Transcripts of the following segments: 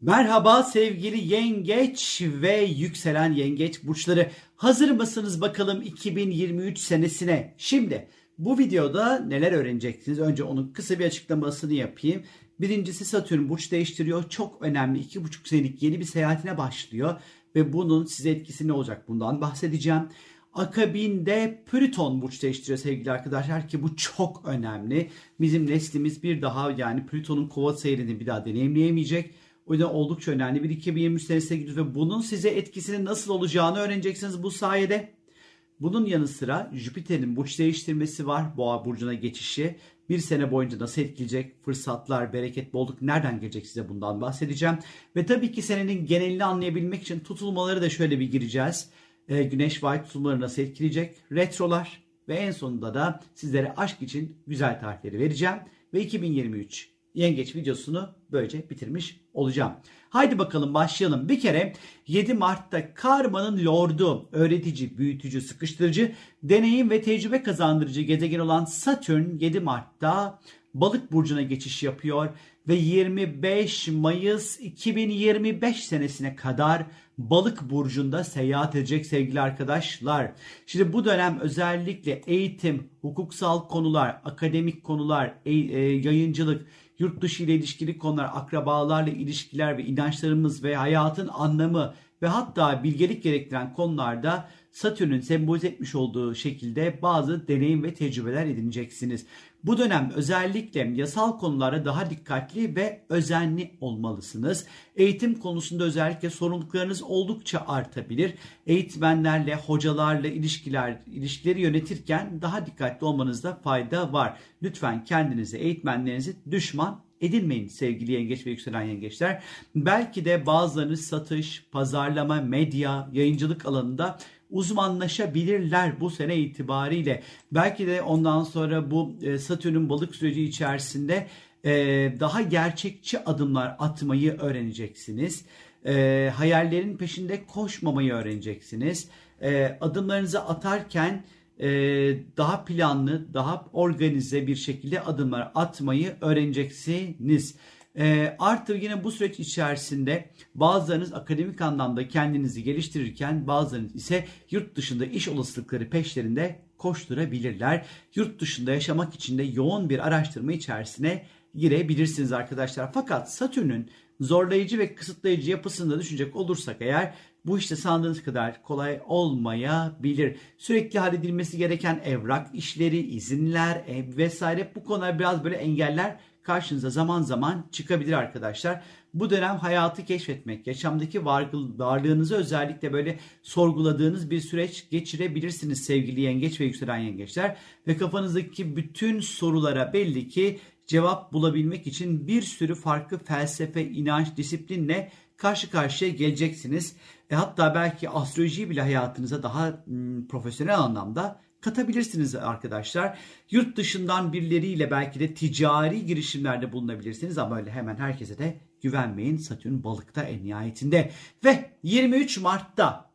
Merhaba sevgili yengeç ve yükselen yengeç burçları. Hazır mısınız bakalım 2023 senesine? Şimdi bu videoda neler öğreneceksiniz? Önce onun kısa bir açıklamasını yapayım. Birincisi Satürn burç değiştiriyor. Çok önemli 2,5 senelik yeni bir seyahatine başlıyor. Ve bunun size etkisi ne olacak bundan bahsedeceğim. Akabinde Plüton burç değiştiriyor sevgili arkadaşlar ki bu çok önemli. Bizim neslimiz bir daha yani Plüton'un kova seyrini bir daha deneyimleyemeyecek. O yüzden oldukça önemli bir 2023 senesine gidiyoruz ve bunun size etkisinin nasıl olacağını öğreneceksiniz bu sayede. Bunun yanı sıra Jüpiter'in burç değiştirmesi var. Boğa burcuna geçişi. Bir sene boyunca nasıl etkileyecek? Fırsatlar, bereket, bolluk nereden gelecek size bundan bahsedeceğim. Ve tabii ki senenin genelini anlayabilmek için tutulmaları da şöyle bir gireceğiz. Ee, güneş ve ay tutulmaları nasıl etkileyecek? Retrolar ve en sonunda da sizlere aşk için güzel tarihleri vereceğim. Ve 2023 yengeç videosunu böylece bitirmiş olacağım. Haydi bakalım başlayalım. Bir kere 7 Mart'ta karmanın lordu, öğretici, büyütücü, sıkıştırıcı, deneyim ve tecrübe kazandırıcı gezegen olan Satürn 7 Mart'ta Balık burcuna geçiş yapıyor ve 25 Mayıs 2025 senesine kadar Balık burcunda seyahat edecek sevgili arkadaşlar. Şimdi bu dönem özellikle eğitim, hukuksal konular, akademik konular, e, e, yayıncılık, yurt dışı ile ilişkili konular, akrabalarla ilişkiler ve inançlarımız ve hayatın anlamı ve hatta bilgelik gerektiren konularda Satürn'ün sembolize etmiş olduğu şekilde bazı deneyim ve tecrübeler edineceksiniz. Bu dönem özellikle yasal konulara daha dikkatli ve özenli olmalısınız. Eğitim konusunda özellikle sorumluluklarınız oldukça artabilir. Eğitmenlerle, hocalarla ilişkiler, ilişkileri yönetirken daha dikkatli olmanızda fayda var. Lütfen kendinize, eğitmenlerinizi düşman edilmeyin sevgili yengeç ve yükselen yengeçler. Belki de bazılarınız satış, pazarlama, medya, yayıncılık alanında uzmanlaşabilirler bu sene itibariyle. Belki de ondan sonra bu e, Satürn'ün balık süreci içerisinde e, daha gerçekçi adımlar atmayı öğreneceksiniz. E, hayallerin peşinde koşmamayı öğreneceksiniz. Adımlarınızı atarken daha planlı, daha organize bir şekilde adımlar atmayı öğreneceksiniz. E, artı yine bu süreç içerisinde bazılarınız akademik anlamda kendinizi geliştirirken bazılarınız ise yurt dışında iş olasılıkları peşlerinde koşturabilirler. Yurt dışında yaşamak için de yoğun bir araştırma içerisine girebilirsiniz arkadaşlar. Fakat Satürn'ün zorlayıcı ve kısıtlayıcı yapısını da düşünecek olursak eğer bu işte sandığınız kadar kolay olmayabilir. Sürekli halledilmesi gereken evrak işleri, izinler ev vesaire bu konular biraz böyle engeller karşınıza zaman zaman çıkabilir arkadaşlar. Bu dönem hayatı keşfetmek, yaşamdaki varlığınızı özellikle böyle sorguladığınız bir süreç geçirebilirsiniz sevgili yengeç ve yükselen yengeçler. Ve kafanızdaki bütün sorulara belli ki cevap bulabilmek için bir sürü farklı felsefe, inanç, disiplinle karşı karşıya geleceksiniz. E hatta belki astrolojiyi bile hayatınıza daha m, profesyonel anlamda katabilirsiniz arkadaşlar. Yurt dışından birileriyle belki de ticari girişimlerde bulunabilirsiniz ama öyle hemen herkese de güvenmeyin. Satürn balıkta en nihayetinde. Ve 23 Mart'ta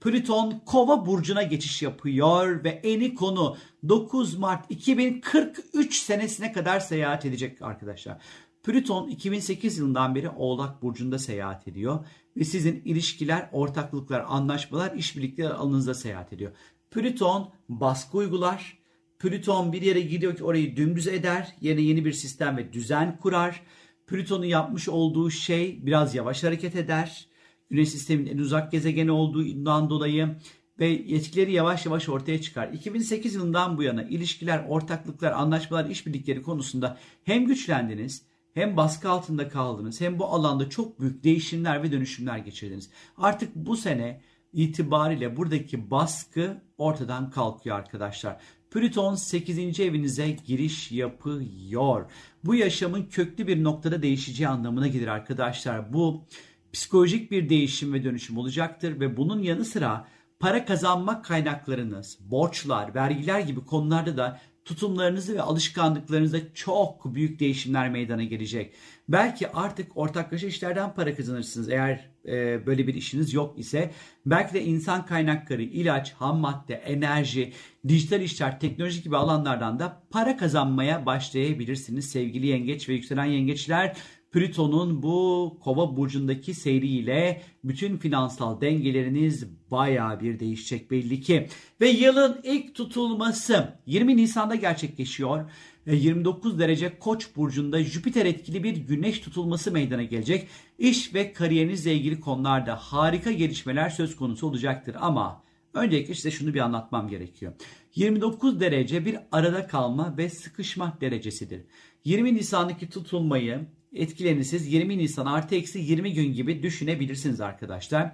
Plüton Kova burcuna geçiş yapıyor ve eni konu 9 Mart 2043 senesine kadar seyahat edecek arkadaşlar. Plüton 2008 yılından beri Oğlak burcunda seyahat ediyor ve sizin ilişkiler, ortaklıklar, anlaşmalar, işbirlikleri alanınızda seyahat ediyor. Plüton baskı uygular. Plüton bir yere gidiyor ki orayı dümdüz eder. Yerine yeni bir sistem ve düzen kurar. Plüton'un yapmış olduğu şey biraz yavaş hareket eder. Güneş sistemin en uzak gezegeni olduğundan dolayı ve yetkileri yavaş yavaş ortaya çıkar. 2008 yılından bu yana ilişkiler, ortaklıklar, anlaşmalar, işbirlikleri konusunda hem güçlendiniz hem baskı altında kaldınız hem bu alanda çok büyük değişimler ve dönüşümler geçirdiniz. Artık bu sene itibariyle buradaki baskı ortadan kalkıyor arkadaşlar. Plüton 8. evinize giriş yapıyor. Bu yaşamın köklü bir noktada değişeceği anlamına gelir arkadaşlar. Bu psikolojik bir değişim ve dönüşüm olacaktır ve bunun yanı sıra para kazanmak kaynaklarınız, borçlar, vergiler gibi konularda da tutumlarınızı ve alışkanlıklarınızda çok büyük değişimler meydana gelecek. Belki artık ortaklaşa işlerden para kazanırsınız eğer e, böyle bir işiniz yok ise. Belki de insan kaynakları, ilaç, ham madde, enerji, dijital işler, teknoloji gibi alanlardan da para kazanmaya başlayabilirsiniz sevgili yengeç ve yükselen yengeçler. Plüton'un bu kova burcundaki seyriyle bütün finansal dengeleriniz baya bir değişecek belli ki. Ve yılın ilk tutulması 20 Nisan'da gerçekleşiyor. 29 derece Koç burcunda Jüpiter etkili bir güneş tutulması meydana gelecek. İş ve kariyerinizle ilgili konularda harika gelişmeler söz konusu olacaktır ama öncelikle size şunu bir anlatmam gerekiyor. 29 derece bir arada kalma ve sıkışma derecesidir. 20 Nisan'daki tutulmayı etkilerini siz 20 Nisan artı eksi 20 gün gibi düşünebilirsiniz arkadaşlar.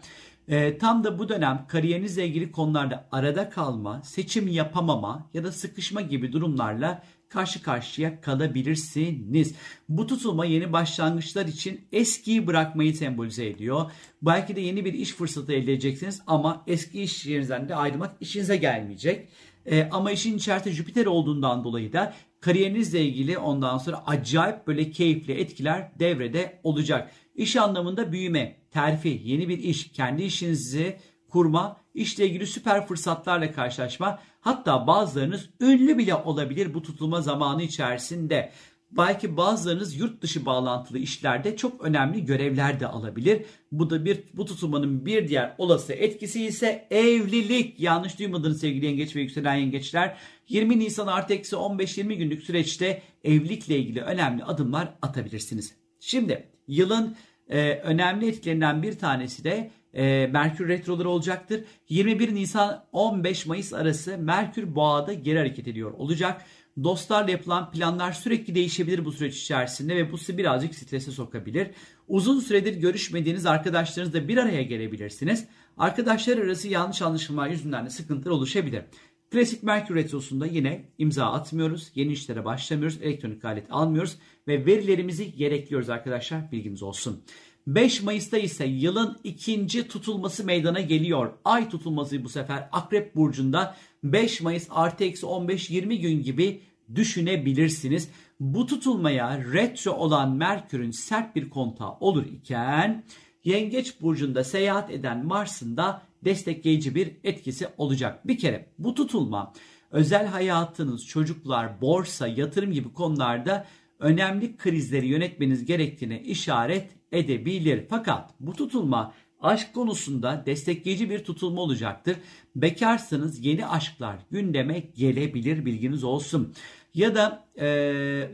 E, tam da bu dönem kariyerinizle ilgili konularda arada kalma, seçim yapamama ya da sıkışma gibi durumlarla karşı karşıya kalabilirsiniz. Bu tutulma yeni başlangıçlar için eskiyi bırakmayı sembolize ediyor. Belki de yeni bir iş fırsatı elde edeceksiniz ama eski iş yerinizden de ayrılmak işinize gelmeyecek. E, ama işin içerisinde Jüpiter olduğundan dolayı da kariyerinizle ilgili ondan sonra acayip böyle keyifli etkiler devrede olacak. İş anlamında büyüme, terfi, yeni bir iş, kendi işinizi kurma, işle ilgili süper fırsatlarla karşılaşma, hatta bazılarınız ünlü bile olabilir bu tutulma zamanı içerisinde. Belki bazılarınız yurt dışı bağlantılı işlerde çok önemli görevler de alabilir. Bu da bir bu tutulmanın bir diğer olası etkisi ise evlilik. Yanlış duymadınız sevgili yengeç ve yükselen yengeçler. 20 Nisan artı eksi 15-20 günlük süreçte evlilikle ilgili önemli adımlar atabilirsiniz. Şimdi yılın e, önemli etkilerinden bir tanesi de e, Merkür retroları olacaktır. 21 Nisan 15 Mayıs arası Merkür boğada geri hareket ediyor olacak. Dostlarla yapılan planlar sürekli değişebilir bu süreç içerisinde ve bu sizi birazcık strese sokabilir. Uzun süredir görüşmediğiniz arkadaşlarınızla bir araya gelebilirsiniz. Arkadaşlar arası yanlış anlaşılma yüzünden de sıkıntılar oluşabilir. Klasik Merkür Retrosu'nda yine imza atmıyoruz, yeni işlere başlamıyoruz, elektronik alet almıyoruz ve verilerimizi yedekliyoruz arkadaşlar bilginiz olsun. 5 Mayıs'ta ise yılın ikinci tutulması meydana geliyor. Ay tutulması bu sefer Akrep Burcu'nda 5 Mayıs artı eksi 15-20 gün gibi düşünebilirsiniz. Bu tutulmaya retro olan Merkür'ün sert bir kontağı olur iken Yengeç Burcu'nda seyahat eden Mars'ın da destekleyici bir etkisi olacak. Bir kere bu tutulma özel hayatınız, çocuklar, borsa, yatırım gibi konularda önemli krizleri yönetmeniz gerektiğine işaret edebilir. Fakat bu tutulma aşk konusunda destekleyici bir tutulma olacaktır. Bekarsanız yeni aşklar gündeme gelebilir bilginiz olsun. Ya da e,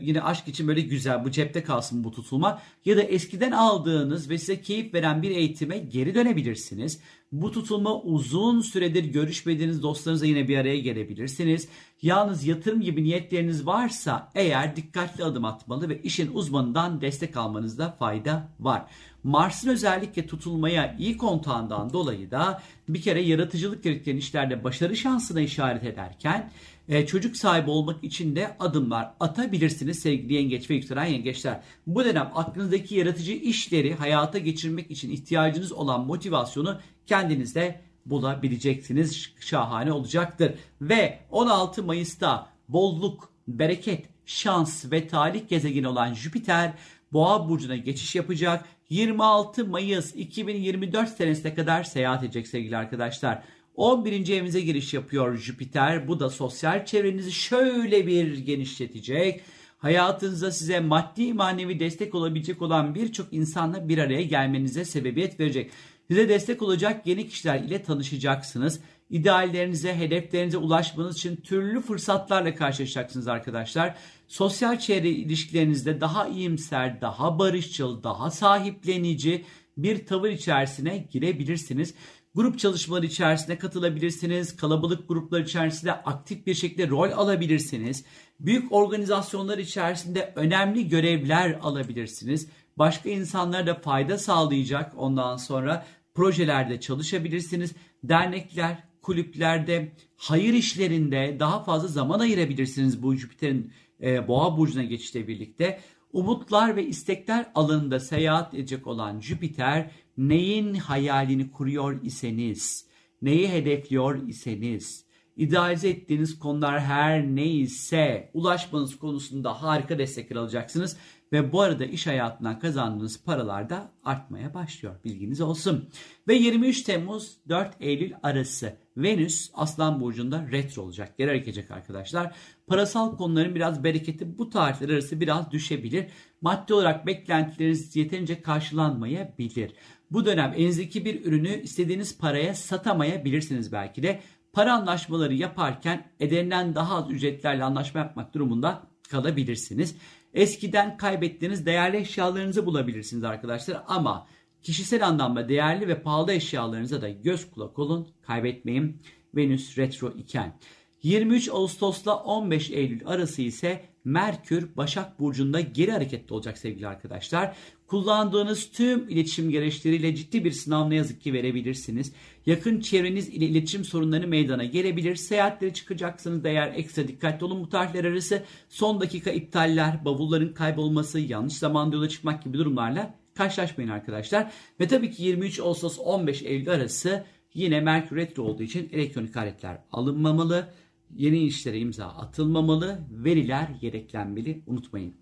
yine aşk için böyle güzel bu cepte kalsın bu tutulma. Ya da eskiden aldığınız ve size keyif veren bir eğitime geri dönebilirsiniz. Bu tutulma uzun süredir görüşmediğiniz dostlarınızla yine bir araya gelebilirsiniz. Yalnız yatırım gibi niyetleriniz varsa eğer dikkatli adım atmalı ve işin uzmanından destek almanızda fayda var. Mars'ın özellikle tutulmaya iyi kontağından dolayı da bir kere yaratıcılık gerektiren işlerde başarı şansına işaret ederken e, çocuk sahibi olmak için de adımlar atabilirsiniz sevgili yengeç ve yükselen yengeçler. Bu dönem aklınızdaki yaratıcı işleri hayata geçirmek için ihtiyacınız olan motivasyonu kendinizde bulabileceksiniz. Şahane olacaktır. Ve 16 Mayıs'ta bolluk, bereket, şans ve talih gezegeni olan Jüpiter Boğa burcuna geçiş yapacak. 26 Mayıs 2024 senesine kadar seyahat edecek sevgili arkadaşlar. 11. evinize giriş yapıyor Jüpiter. Bu da sosyal çevrenizi şöyle bir genişletecek. Hayatınızda size maddi manevi destek olabilecek olan birçok insanla bir araya gelmenize sebebiyet verecek. Size destek olacak yeni kişiler ile tanışacaksınız. İdeallerinize, hedeflerinize ulaşmanız için türlü fırsatlarla karşılaşacaksınız arkadaşlar. Sosyal çevre ilişkilerinizde daha iyimser, daha barışçıl, daha sahiplenici bir tavır içerisine girebilirsiniz. Grup çalışmaları içerisinde katılabilirsiniz. Kalabalık gruplar içerisinde aktif bir şekilde rol alabilirsiniz. Büyük organizasyonlar içerisinde önemli görevler alabilirsiniz. Başka insanlara da fayda sağlayacak ondan sonra projelerde çalışabilirsiniz. Dernekler, kulüplerde, hayır işlerinde daha fazla zaman ayırabilirsiniz bu Jüpiter'in e, Boğa burcuna geçişle birlikte. Umutlar ve istekler alanında seyahat edecek olan Jüpiter neyin hayalini kuruyor iseniz, neyi hedefliyor iseniz, idealize ettiğiniz konular her neyse ulaşmanız konusunda harika destekler alacaksınız. ve bu arada iş hayatından kazandığınız paralar da artmaya başlıyor. Bilginiz olsun. Ve 23 Temmuz 4 Eylül arası Venüs Aslan Burcu'nda retro olacak. Geri harekecek arkadaşlar. Parasal konuların biraz bereketi bu tarihler arası biraz düşebilir. Maddi olarak beklentileriniz yeterince karşılanmayabilir. Bu dönem elinizdeki bir ürünü istediğiniz paraya satamayabilirsiniz belki de. Para anlaşmaları yaparken edenilen daha az ücretlerle anlaşma yapmak durumunda kalabilirsiniz. Eskiden kaybettiğiniz değerli eşyalarınızı bulabilirsiniz arkadaşlar ama kişisel anlamda değerli ve pahalı eşyalarınıza da göz kulak olun, kaybetmeyin. Venüs retro iken. 23 Ağustos'la 15 Eylül arası ise Merkür Başak Burcu'nda geri hareketli olacak sevgili arkadaşlar. Kullandığınız tüm iletişim gereçleriyle ciddi bir sınav ne yazık ki verebilirsiniz. Yakın çevreniz ile iletişim sorunları meydana gelebilir. Seyahatlere çıkacaksınız da eğer ekstra dikkatli olun bu tarihler arası. Son dakika iptaller, bavulların kaybolması, yanlış zamanda yola çıkmak gibi durumlarla karşılaşmayın arkadaşlar. Ve tabii ki 23 Ağustos 15 Eylül arası yine Merkür Retro olduğu için elektronik aletler alınmamalı. Yeni işlere imza atılmamalı, veriler yedeklenmeli unutmayın.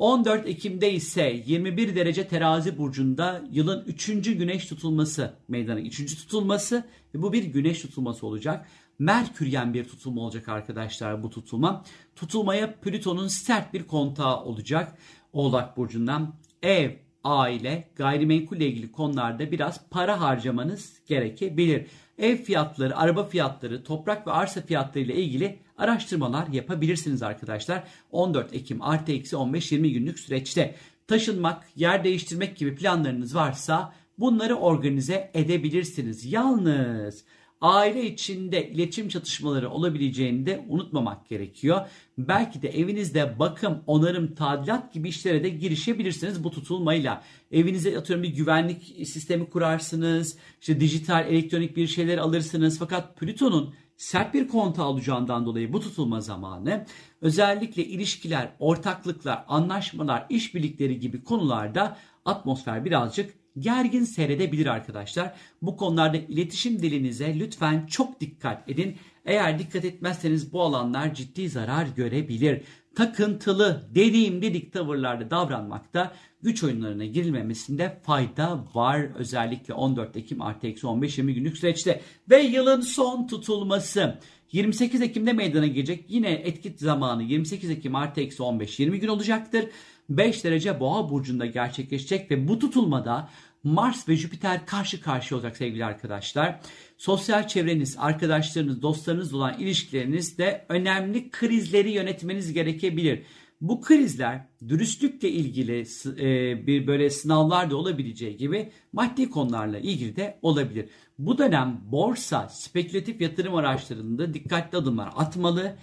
14 Ekim'de ise 21 derece terazi burcunda yılın 3. güneş tutulması meydana 3. tutulması ve bu bir güneş tutulması olacak. Merküryen bir tutulma olacak arkadaşlar bu tutulma. Tutulmaya Plüton'un sert bir kontağı olacak. Oğlak burcundan ev, aile, gayrimenkulle ilgili konularda biraz para harcamanız gerekebilir. Ev fiyatları, araba fiyatları, toprak ve arsa fiyatları ile ilgili araştırmalar yapabilirsiniz arkadaşlar. 14 Ekim artı eksi 15-20 günlük süreçte taşınmak, yer değiştirmek gibi planlarınız varsa bunları organize edebilirsiniz. Yalnız aile içinde iletişim çatışmaları olabileceğini de unutmamak gerekiyor. Belki de evinizde bakım, onarım, tadilat gibi işlere de girişebilirsiniz bu tutulmayla. Evinize atıyorum bir güvenlik sistemi kurarsınız, işte dijital, elektronik bir şeyler alırsınız. Fakat Plüton'un sert bir konta alacağından dolayı bu tutulma zamanı özellikle ilişkiler, ortaklıklar, anlaşmalar, işbirlikleri gibi konularda atmosfer birazcık gergin seyredebilir arkadaşlar. Bu konularda iletişim dilinize lütfen çok dikkat edin. Eğer dikkat etmezseniz bu alanlar ciddi zarar görebilir. Takıntılı dediğim dedik tavırlarda davranmakta güç oyunlarına girilmemesinde fayda var. Özellikle 14 Ekim artı eksi 15-20 günlük süreçte. Ve yılın son tutulması. 28 Ekim'de meydana gelecek. Yine etkit zamanı 28 Ekim artı eksi 15-20 gün olacaktır. 5 derece boğa burcunda gerçekleşecek ve bu tutulmada Mars ve Jüpiter karşı karşıya olacak sevgili arkadaşlar. Sosyal çevreniz, arkadaşlarınız, dostlarınız olan ilişkilerinizde önemli krizleri yönetmeniz gerekebilir. Bu krizler dürüstlükle ilgili e, bir böyle sınavlar da olabileceği gibi maddi konularla ilgili de olabilir. Bu dönem borsa, spekülatif yatırım araçlarında dikkatli adımlar atmalı.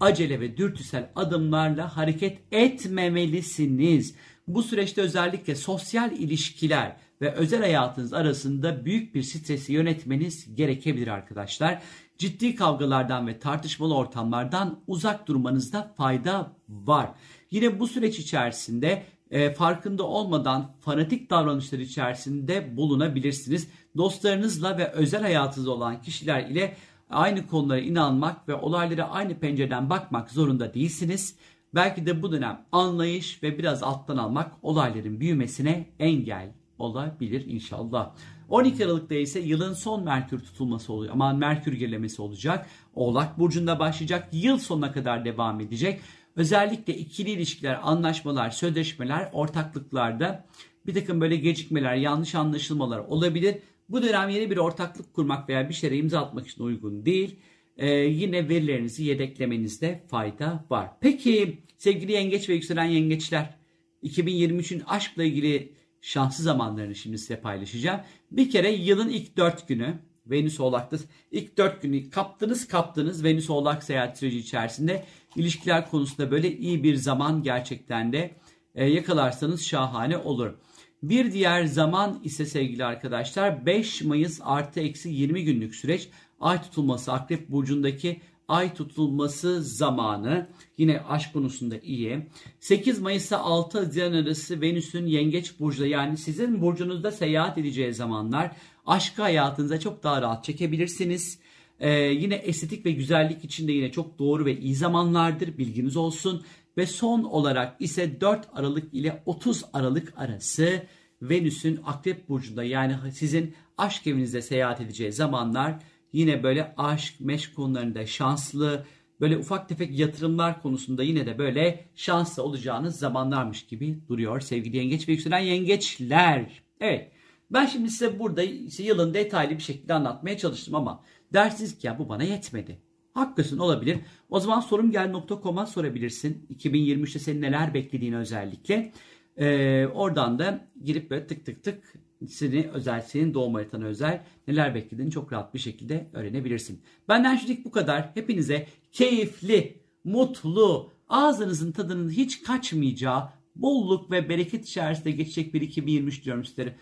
Acele ve dürtüsel adımlarla hareket etmemelisiniz. Bu süreçte özellikle sosyal ilişkiler ve özel hayatınız arasında büyük bir stresi yönetmeniz gerekebilir arkadaşlar. Ciddi kavgalardan ve tartışmalı ortamlardan uzak durmanızda fayda var. Yine bu süreç içerisinde e, farkında olmadan fanatik davranışlar içerisinde bulunabilirsiniz. Dostlarınızla ve özel hayatınızda olan kişiler ile aynı konulara inanmak ve olaylara aynı pencereden bakmak zorunda değilsiniz. Belki de bu dönem anlayış ve biraz alttan almak olayların büyümesine engel olabilir inşallah. 12 Aralık'ta ise yılın son Merkür tutulması oluyor. Aman Merkür gerilemesi olacak. Oğlak Burcu'nda başlayacak. Yıl sonuna kadar devam edecek. Özellikle ikili ilişkiler, anlaşmalar, sözleşmeler, ortaklıklarda bir takım böyle gecikmeler, yanlış anlaşılmalar olabilir. Bu dönem yeni bir ortaklık kurmak veya bir şeye imza atmak için uygun değil. Ee, yine verilerinizi yedeklemenizde fayda var. Peki sevgili yengeç ve yükselen yengeçler 2023'ün aşkla ilgili şanslı zamanlarını şimdi size paylaşacağım. Bir kere yılın ilk 4 günü Venüs Oğlak'ta ilk 4 günü kaptınız kaptınız Venüs Oğlak seyahat süreci içerisinde ilişkiler konusunda böyle iyi bir zaman gerçekten de e, yakalarsanız şahane olur. Bir diğer zaman ise sevgili arkadaşlar 5 Mayıs artı eksi 20 günlük süreç ay tutulması Akrep Burcu'ndaki ay tutulması zamanı. Yine aşk konusunda iyi. 8 Mayıs'ta 6 Haziran arası Venüs'ün Yengeç Burcu'da yani sizin burcunuzda seyahat edeceği zamanlar aşkı hayatınıza çok daha rahat çekebilirsiniz. Ee, yine estetik ve güzellik için de yine çok doğru ve iyi zamanlardır bilginiz olsun. Ve son olarak ise 4 Aralık ile 30 Aralık arası Venüs'ün Akrep Burcu'nda yani sizin aşk evinizde seyahat edeceği zamanlar yine böyle aşk, meşk konularında şanslı, böyle ufak tefek yatırımlar konusunda yine de böyle şanslı olacağınız zamanlarmış gibi duruyor sevgili yengeç ve yükselen yengeçler. Evet ben şimdi size burada işte yılın detaylı bir şekilde anlatmaya çalıştım ama dersiniz ki ya bu bana yetmedi. Haklısın olabilir. O zaman sorumgel.com'a sorabilirsin. 2023'te senin neler beklediğini özellikle. Ee, oradan da girip böyle tık tık tık seni özel, senin doğum haritana özel neler beklediğini çok rahat bir şekilde öğrenebilirsin. Benden şimdilik bu kadar. Hepinize keyifli, mutlu, ağzınızın tadının hiç kaçmayacağı, bolluk ve bereket içerisinde geçecek bir 2023 diyorum sizlere.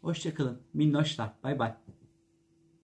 Hoşçakalın. Minnoşlar. Bay bay.